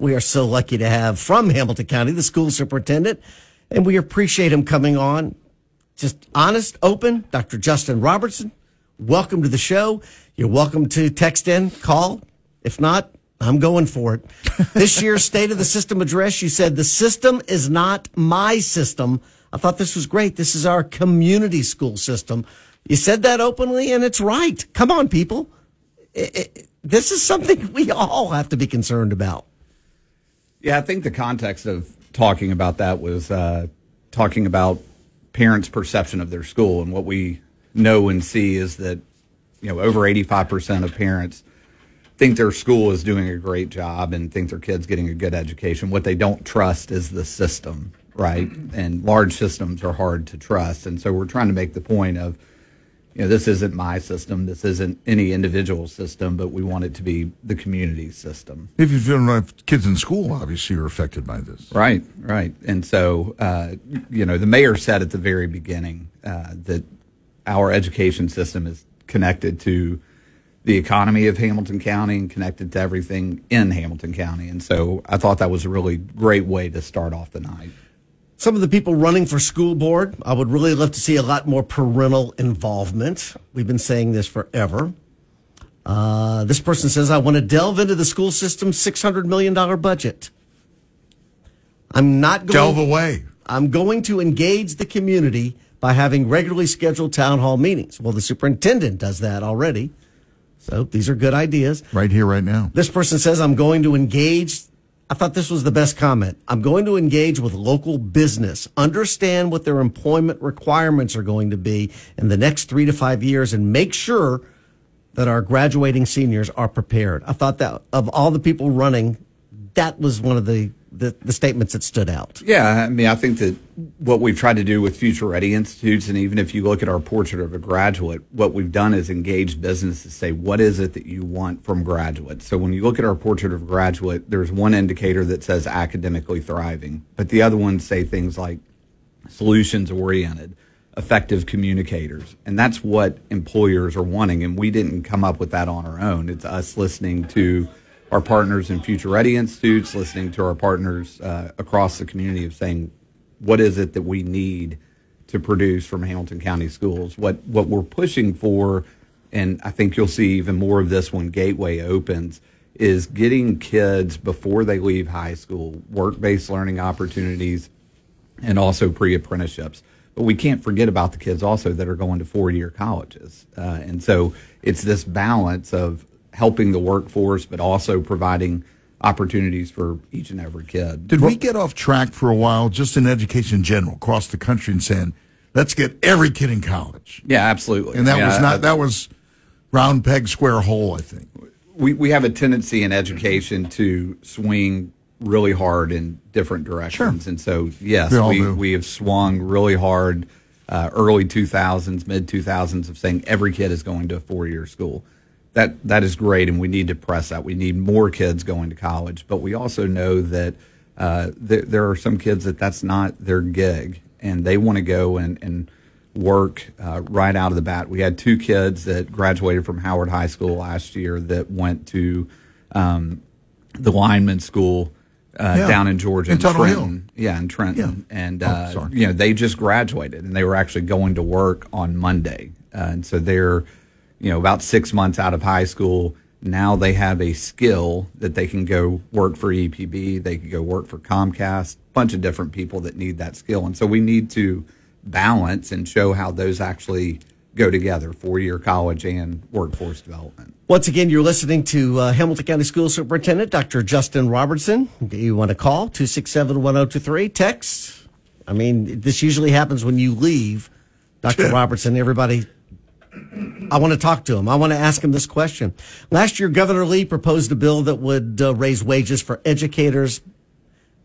We are so lucky to have from Hamilton County the school superintendent, and we appreciate him coming on. Just honest, open, Dr. Justin Robertson. Welcome to the show. You're welcome to text in, call. If not, I'm going for it. this year's State of the System address, you said the system is not my system. I thought this was great. This is our community school system. You said that openly, and it's right. Come on, people. It, it, this is something we all have to be concerned about. Yeah, I think the context of talking about that was uh, talking about parents' perception of their school, and what we know and see is that you know over eighty five percent of parents think their school is doing a great job and think their kids getting a good education. What they don't trust is the system, right? And large systems are hard to trust, and so we're trying to make the point of you know, this isn't my system. This isn't any individual system, but we want it to be the community system. If you don't have kids in school, obviously you're affected by this. Right, right. And so, uh, you know, the mayor said at the very beginning uh, that our education system is connected to the economy of Hamilton County and connected to everything in Hamilton County. And so I thought that was a really great way to start off the night some of the people running for school board, I would really love to see a lot more parental involvement. We've been saying this forever. Uh, this person says, I want to delve into the school system's $600 million budget. I'm not going delve away. I'm going to engage the community by having regularly scheduled town hall meetings. Well, the superintendent does that already. So these are good ideas. Right here, right now. This person says, I'm going to engage I thought this was the best comment. I'm going to engage with local business, understand what their employment requirements are going to be in the next three to five years, and make sure that our graduating seniors are prepared. I thought that of all the people running, that was one of the the, the statements that stood out. Yeah, I mean, I think that what we've tried to do with Future Ready Institutes, and even if you look at our portrait of a graduate, what we've done is engage business to say, what is it that you want from graduates? So when you look at our portrait of a graduate, there's one indicator that says academically thriving, but the other ones say things like solutions oriented, effective communicators. And that's what employers are wanting. And we didn't come up with that on our own. It's us listening to our partners in Future Ready Institutes, listening to our partners uh, across the community of saying, what is it that we need to produce from Hamilton County schools? What what we're pushing for, and I think you'll see even more of this when Gateway opens, is getting kids before they leave high school work based learning opportunities, and also pre apprenticeships. But we can't forget about the kids also that are going to four year colleges, uh, and so it's this balance of helping the workforce, but also providing opportunities for each and every kid. Did we get off track for a while, just in education in general, across the country, and saying, let's get every kid in college? Yeah, absolutely. And that yeah, was not, that was round peg, square hole, I think. We, we have a tendency in education to swing really hard in different directions. Sure. And so, yes, we, we, we, have swung really hard uh, early 2000s, mid 2000s of saying every kid is going to a four year school that that is great, and we need to press that. We need more kids going to college, but we also know that uh, th- there are some kids that that's not their gig, and they want to go and and work uh, right out of the bat. We had two kids that graduated from Howard High School last year that went to um, the lineman school. Uh, yeah. down in Georgia, in, Trenton. Hill. Yeah, in Trenton, yeah. and oh, uh, you know they just graduated, and they were actually going to work on Monday, uh, and so they're you know, about six months out of high school. Now they have a skill that they can go work for EPB. They can go work for Comcast, a bunch of different people that need that skill. And so we need to balance and show how those actually go together four year college and workforce development. Once again, you're listening to uh, Hamilton County School Superintendent Dr. Justin Robertson. You want to call 267 1023, text. I mean, this usually happens when you leave, Dr. Robertson. Everybody I want to talk to him. I want to ask him this question. Last year, Governor Lee proposed a bill that would uh, raise wages for educators.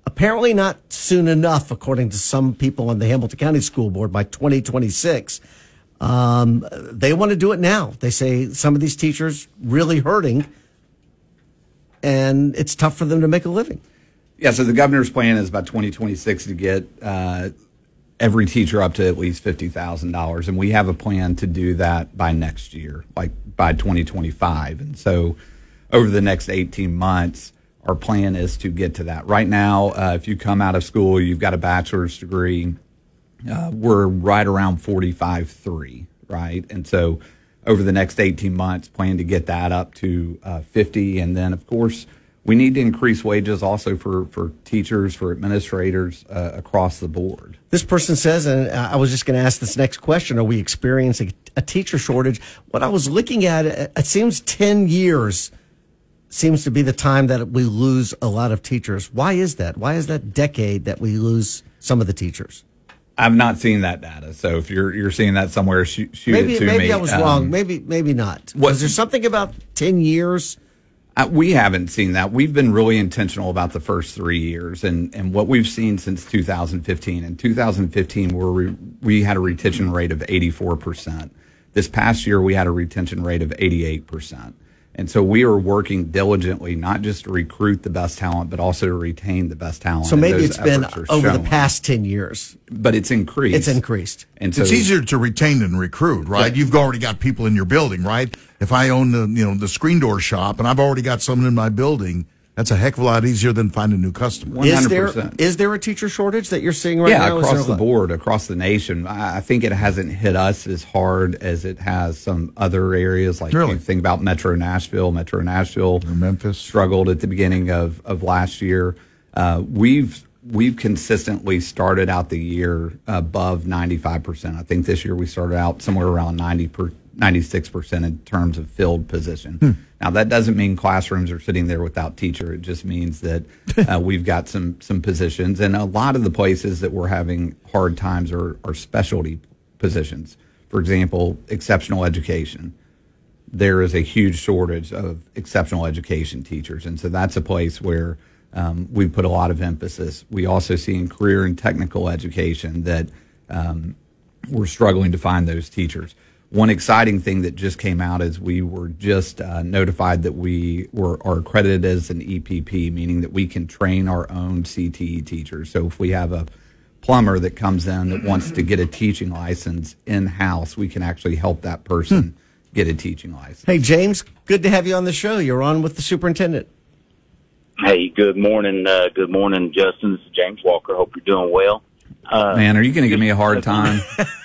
Apparently, not soon enough, according to some people on the Hamilton County School Board, by 2026. Um, they want to do it now. They say some of these teachers really hurting, and it's tough for them to make a living. Yeah, so the governor's plan is by 2026 to get uh, every teacher up to at least $50,000. And we have a plan to do that by next year, like by 2025. And so over the next 18 months, our plan is to get to that. Right now, uh, if you come out of school, you've got a bachelor's degree, uh, we're right around 45.3, right? And so over the next 18 months, plan to get that up to uh, 50. And then, of course, we need to increase wages also for, for teachers, for administrators uh, across the board. This person says, and I was just going to ask this next question: Are we experiencing a teacher shortage? What I was looking at, it seems ten years seems to be the time that we lose a lot of teachers. Why is that? Why is that decade that we lose some of the teachers? I've not seen that data, so if you're you're seeing that somewhere, shoot, shoot maybe, it to maybe me. I was Um, wrong. Maybe maybe not. Was there something about ten years? Uh, we haven't seen that. We've been really intentional about the first three years, and, and what we've seen since 2015. In 2015, where we, we had a retention rate of 84 percent. This past year, we had a retention rate of 88 percent. And so we are working diligently, not just to recruit the best talent, but also to retain the best talent. So maybe it's been efforts are over the past ten years. but it's increased. It's increased. and so it's easier to retain than recruit, right? You've already got people in your building, right? If I own the you know the screen door shop and I've already got someone in my building, that's a heck of a lot easier than finding new customers. Is there 100%. is there a teacher shortage that you're seeing right yeah, now? Is across the a- board, across the nation. I I think it hasn't hit us as hard as it has some other areas. Like Really? you think about Metro Nashville. Metro Nashville, Memphis. struggled at the beginning of of last year. Uh, we've we've consistently started out the year above ninety five percent. I think this year we started out somewhere around ninety per. 96% in terms of filled position. Now that doesn't mean classrooms are sitting there without teacher. It just means that uh, we've got some some positions and a lot of the places that we're having hard times are are specialty positions. For example, exceptional education. There is a huge shortage of exceptional education teachers and so that's a place where um, we put a lot of emphasis. We also see in career and technical education that um, we're struggling to find those teachers. One exciting thing that just came out is we were just uh, notified that we were are accredited as an EPP, meaning that we can train our own CTE teachers. So if we have a plumber that comes in that wants to get a teaching license in house, we can actually help that person get a teaching license. Hey James, good to have you on the show. You're on with the superintendent. Hey, good morning. Uh, good morning, Justin. This is James Walker. Hope you're doing well. Uh, Man, are you going to give me a hard time?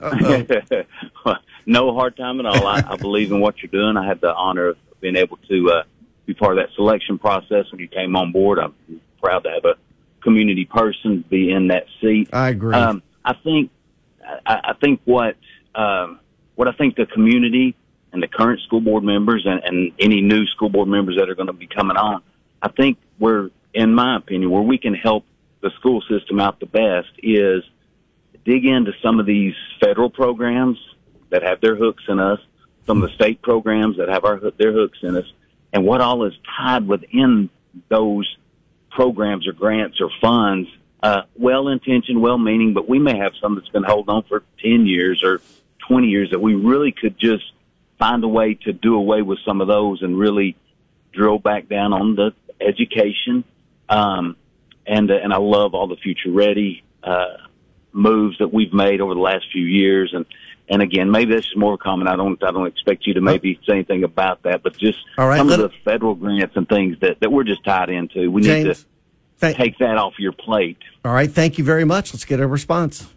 no hard time at all. I, I believe in what you're doing. I had the honor of being able to uh, be part of that selection process when you came on board. I'm proud to have a community person be in that seat. I agree. Um, I think I, I think what um, what I think the community and the current school board members and, and any new school board members that are going to be coming on, I think we're, in my opinion, where we can help the school system out the best is dig into some of these federal programs that have their hooks in us, some of the state programs that have our their hooks in us, and what all is tied within those programs or grants or funds. Uh, well intentioned, well meaning, but we may have some that's been holding on for 10 years or 20 years that we really could just find a way to do away with some of those and really drill back down on the education. Um, and, uh, and I love all the future ready, uh, moves that we've made over the last few years. And, and again, maybe this is more common. I don't, I don't expect you to maybe say anything about that, but just All right, some let- of the federal grants and things that, that we're just tied into. We need to thank- take that off your plate. all right, thank you very much. Let's get a response.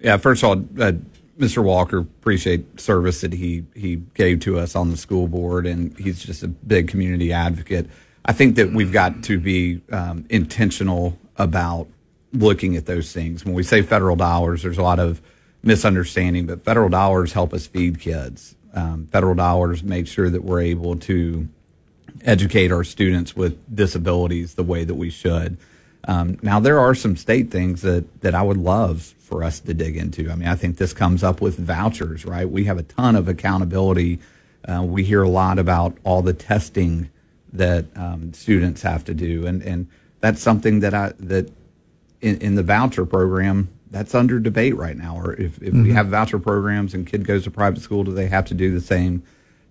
Yeah, first of all, uh, Mr. Walker, appreciate service that he he gave to us on the school board, and he's just a big community advocate. I think that we've got to be um, intentional about looking at those things. When we say federal dollars, there's a lot of misunderstanding, but federal dollars help us feed kids. Um, federal dollars make sure that we're able to educate our students with disabilities the way that we should. Um, now, there are some state things that, that I would love for us to dig into. I mean, I think this comes up with vouchers, right? We have a ton of accountability. Uh, we hear a lot about all the testing that um, students have to do, and, and that's something that I that in, in the voucher program that's under debate right now. Or if, if we have voucher programs and kid goes to private school, do they have to do the same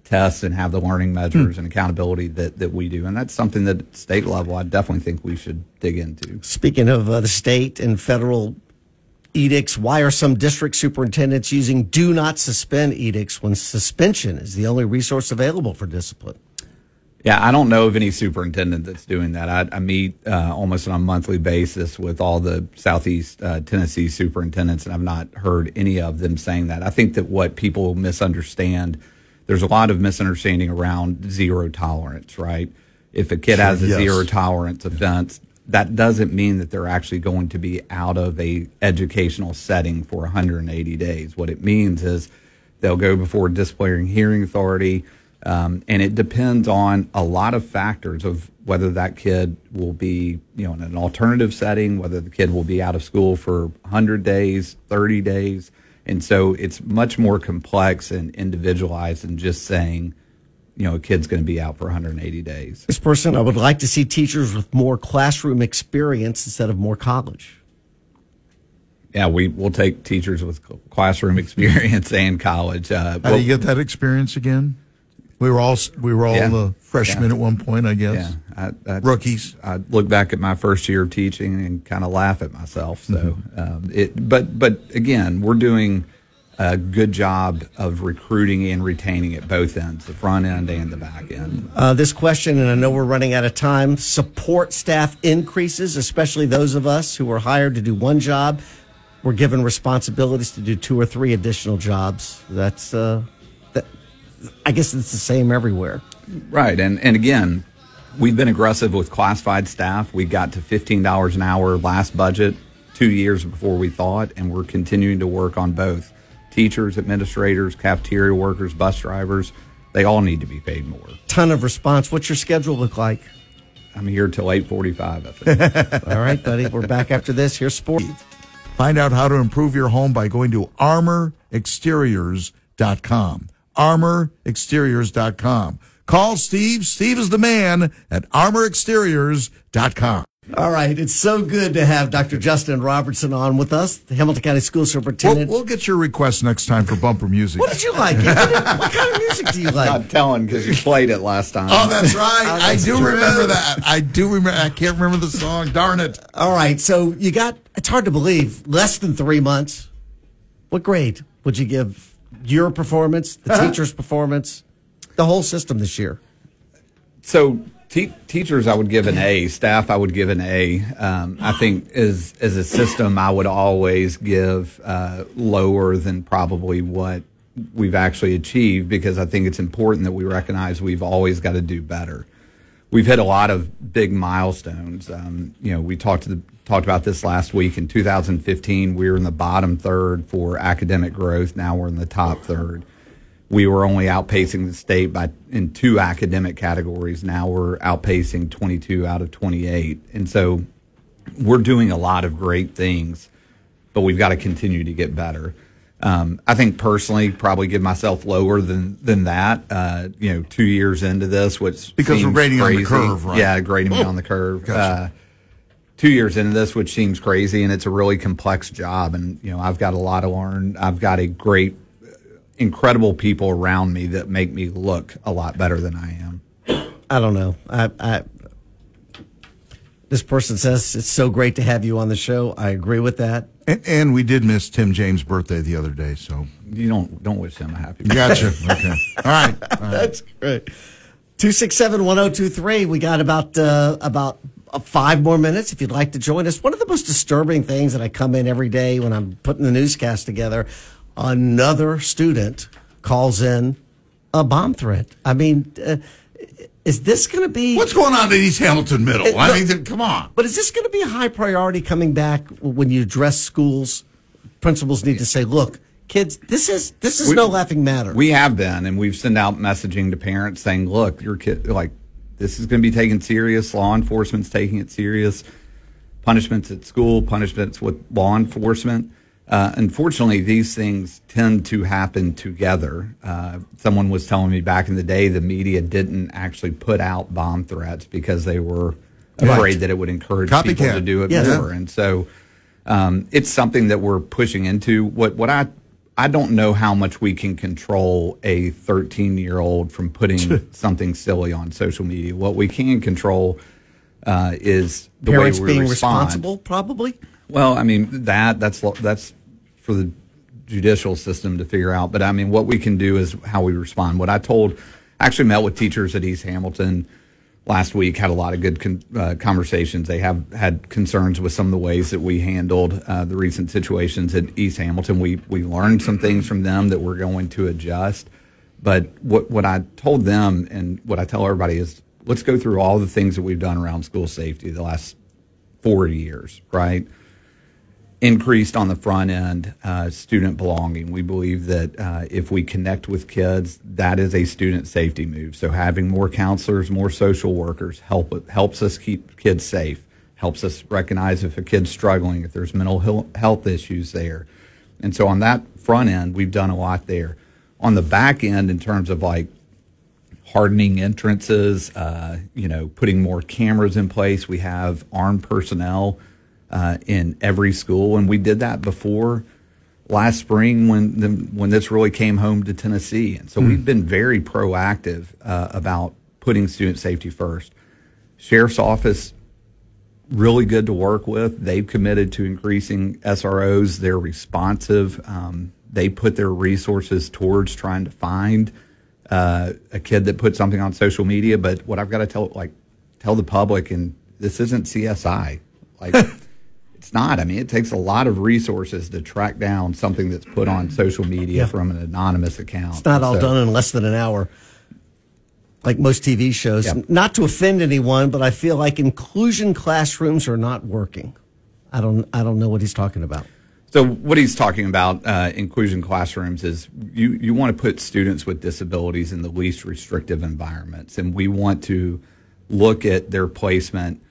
tests and have the learning measures and accountability that, that we do? And that's something that at state level, I definitely think we should dig into. Speaking of uh, the state and federal edicts, why are some district superintendents using do not suspend edicts when suspension is the only resource available for discipline? Yeah, I don't know of any superintendent that's doing that. I, I meet uh, almost on a monthly basis with all the Southeast uh, Tennessee superintendents, and I've not heard any of them saying that. I think that what people misunderstand, there's a lot of misunderstanding around zero tolerance, right? If a kid has a yes. zero tolerance offense, that doesn't mean that they're actually going to be out of a educational setting for 180 days. What it means is they'll go before a disciplinary hearing authority, um, and it depends on a lot of factors of whether that kid will be, you know, in an alternative setting, whether the kid will be out of school for 100 days, 30 days, and so it's much more complex and individualized than just saying, you know, a kid's going to be out for 180 days. This person, I would like to see teachers with more classroom experience instead of more college. Yeah, we will take teachers with classroom experience and college. Uh, How well, do you get that experience again? We were all we were all Yeah. uh, freshmen Yeah. at one point, I yeah, guess. I, I, Rookies. I look back at my first year of teaching and kind of laugh at myself. So, um, it, but but again, we're doing a good job of recruiting and retaining at both ends, the front end and the back end. Uh, this question, and I know we're running out of time support staff increases, especially those of us who are hired to do one job. We're given responsibilities to do two or three additional jobs. That's, uh, that, I guess it's the same everywhere. Right, and and again, we've been aggressive with classified staff. We got to fifteen dollars an hour last budget, two years before we thought, and we're continuing to work on both. Teachers, administrators, cafeteria workers, bus drivers, they all need to be paid more. Ton of response. What's your schedule look like? I'm here till eight forty-five. I think. All right, buddy. We're back after this. Here's sport. Find out how to improve your home by going to armorexteriors.com. Armorexteriors.com. Call Steve. Steve is the man at armorexteriors.com. All right. It's so good to have Dr. Justin Robertson on with us, the Hamilton County School We'll, Superintendent. we'll get your request next time for bumper music. what did you like? What, did- what kind of music do you like? Not telling because you played it last time. Oh, that's right. Oh, I that's do true. remember that. I do remember. I can't remember the song. Darn it. All right. So you got, it's hard to believe, less than three months. What grade would you give your performance, the teacher's performance, the whole system this year? So te- teachers, I would give an A. Staff, I would give an A. Um, I think as as a system, I would always give uh, lower than probably what we've actually achieved because I think it's important that we recognize we've always got to do better. We've hit a lot of big milestones. Um, you know, we talked to the, talked about this last week. In 2015, we were in the bottom third for academic growth. Now we're in the top third we were only outpacing the state by in two academic categories. Now we're outpacing 22 out of 28, and so we're doing a lot of great things, but we've got to continue to get better. Um, I think personally, probably give myself lower than than that. Uh, you know, two years into this, which Because we're grading on the curve, right? Yeah, grading me on the curve. Uh, two years into this, which seems crazy, and it's a really complex job. And you know, I've got a lot to learn. I've got a great, incredible people around me that make me look a lot better than I am. I don't know. I, I, this person says it's so great to have you on the show. I agree with that. And, and we did miss Tim James' birthday the other day, so You don't don't wish him a happy. birthday. gotcha. okay. All right. All right. That's great. Two six seven one zero two three. We got about uh, about five more minutes. If you'd like to join us, one of the most disturbing things that I come in every day when I'm putting the newscast together, another student calls in a bomb threat. I mean, uh, is this going to be? What's going on at East Hamilton Middle? It- I no- mean, th- come on. But is this going to be a high priority coming back when you address schools? Principals need to say, "Look, kids, this is this is We- no laughing matter." We have been, and we've sent out messaging to parents saying, "Look, your kid, like, this is going to be taken serious. Law enforcement's taking it serious. Punishments at school, punishments with law enforcement." Uh, unfortunately, these things tend to happen together. Uh, someone was telling me back in the day the media didn't actually put out bomb threats because they were afraid Right. that it would encourage people to do it Yes. more. And so um, it's something that we're pushing into. What what I I don't know how much we can control a 13 year old from putting something silly on social media. What we can control uh, is the Parents way we being respond. responsible, probably. Well, I mean that that's that's for the judicial system to figure out. But I mean, what we can do is how we respond. What I told actually met with teachers at East Hamilton last week. Had a lot of good con- uh, conversations. They have had concerns with some of the ways that we handled uh, the recent situations at East Hamilton. We we learned some things from them that we're going to adjust. But what what I told them and what I tell everybody is let's go through all the things that we've done around school safety the last four years, right? Increased on the front end uh, student belonging. We believe that uh, if we connect with kids, that is a student safety move. So having more counselors, more social workers help helps us keep kids safe. Helps us recognize if a kid's struggling, if there's mental health issues there. And so on that front end, we've done a lot there. On the back end, in terms of like hardening entrances, uh, you know, putting more cameras in place, we have armed personnel uh, in every school, and we did that before last spring when the, when this really came home to Tennessee. And so mm. we've been very proactive uh, about putting student safety first. Sheriff's office really good to work with. They've committed to increasing SROs. They're responsive. Um, they put their resources towards trying to find uh, a kid that put something on social media. But what I've got to tell like tell the public, and this isn't CSI. Like it's not. I mean, it takes a lot of resources to track down something that's put on social media yeah. from an anonymous account. It's not all so, done in less than an hour. Like most TV shows, yep. not to offend anyone, but I feel like inclusion classrooms are not working. I don't, I don't know what he's talking about. So what he's talking about, uh, inclusion classrooms, is you you want to put students with disabilities in the least restrictive environments, and we want to look at their placement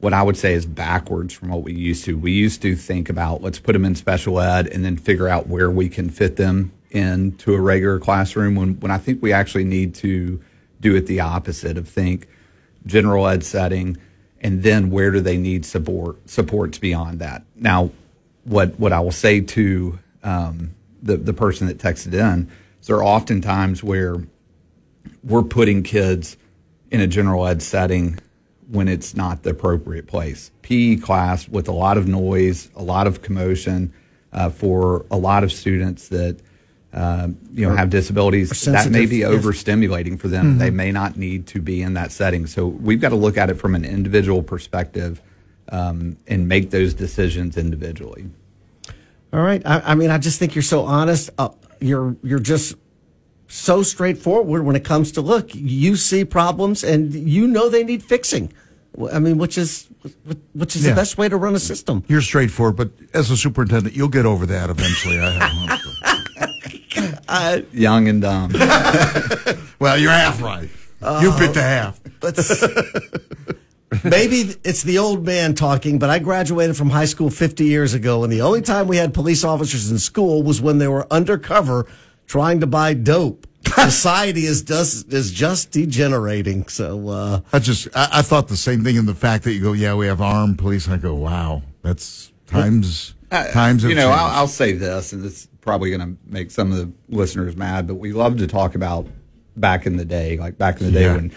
what I would say is backwards from what we used to. We used to think about let's put them in special ed and then figure out where we can fit them into a regular classroom when, when I think we actually need to do it the opposite of think general ed setting and then where do they need support supports beyond that. Now, what what I will say to um, the the person that texted in is there are often times where we're putting kids in a general ed setting when it's not the appropriate place. PE class with a lot of noise, a lot of commotion uh, for a lot of students that uh, you know have disabilities. That may be overstimulating for them. Mm-hmm. They may not need to be in that setting. So we've got to look at it from an individual perspective um, and make those decisions individually. All right. I, I mean, I just think you're so honest. Uh, you're you're just so straightforward when it comes to look. You see problems and you know they need fixing. I mean, which is which is yeah. the best way to run a system. You're straightforward, but as a superintendent, you'll get over that eventually. I have uh, Young and dumb. well, you're half right. Uh, you bit the half. maybe it's the old man talking, but I graduated from high school 50 years ago, and the only time we had police officers in school was when they were undercover trying to buy dope. Society is just is just degenerating. So uh, I just I, I, thought the same thing in the fact that you go, yeah, we have armed police. And I go, wow, that's times uh, times. You know, I'll, I'll, say this, and it's probably going to make some of the listeners mad, but we love to talk about back in the day, like back in the day yeah. when.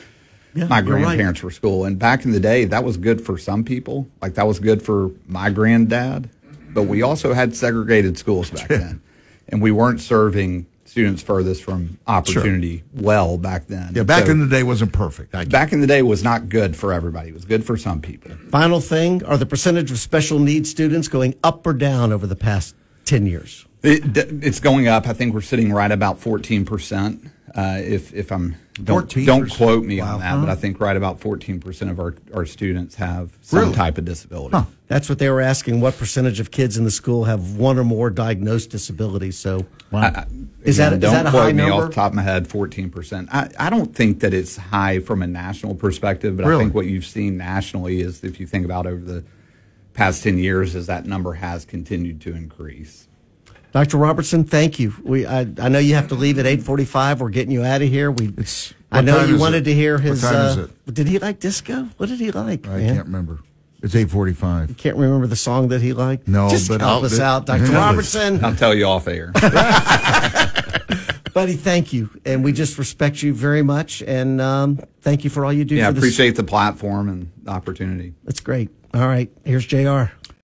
Yeah, my grandparents right. were school, and back in the day, that was good for some people. Like that was good for my granddad, but we also had segregated schools back then, and we weren't serving students furthest from opportunity sure. well back then. Yeah, back so, in the day wasn't perfect. Back in the day was not good for everybody. It was good for some people. Final thing, are the percentage of special needs students going up or down over the past 10 years? It, it's going up. I think we're sitting right about 14%. Uh, if if I'm don't don't quote me wow. on that, huh? but I think right about 14% of our, our students have some really? type of disability. Huh. That's what they were asking. What percentage of kids in the school have one or more diagnosed disabilities? So, wow. I, is, again, that, don't that quote me number? off the top of my head? 14%. I, I don't think that it's high from a national perspective, but really? I think what you've seen nationally is if you think about over the past 10 years, is that number has continued to increase. Dr. Robertson, thank you. We I, I know you have to leave at eight forty five. We're getting you out of here. We it's, I know you wanted it? to hear his. Uh, did he like disco? What did he like? I man? can't remember. It's eight forty-five. You can't remember the song that he liked. No, Just but help I'll, us out, Dr. Robertson. I'll tell you off air. Buddy, thank you, and we just respect you very much, and um, thank you for all you do. Yeah, I appreciate the platform and the opportunity. That's great. All right, here's JR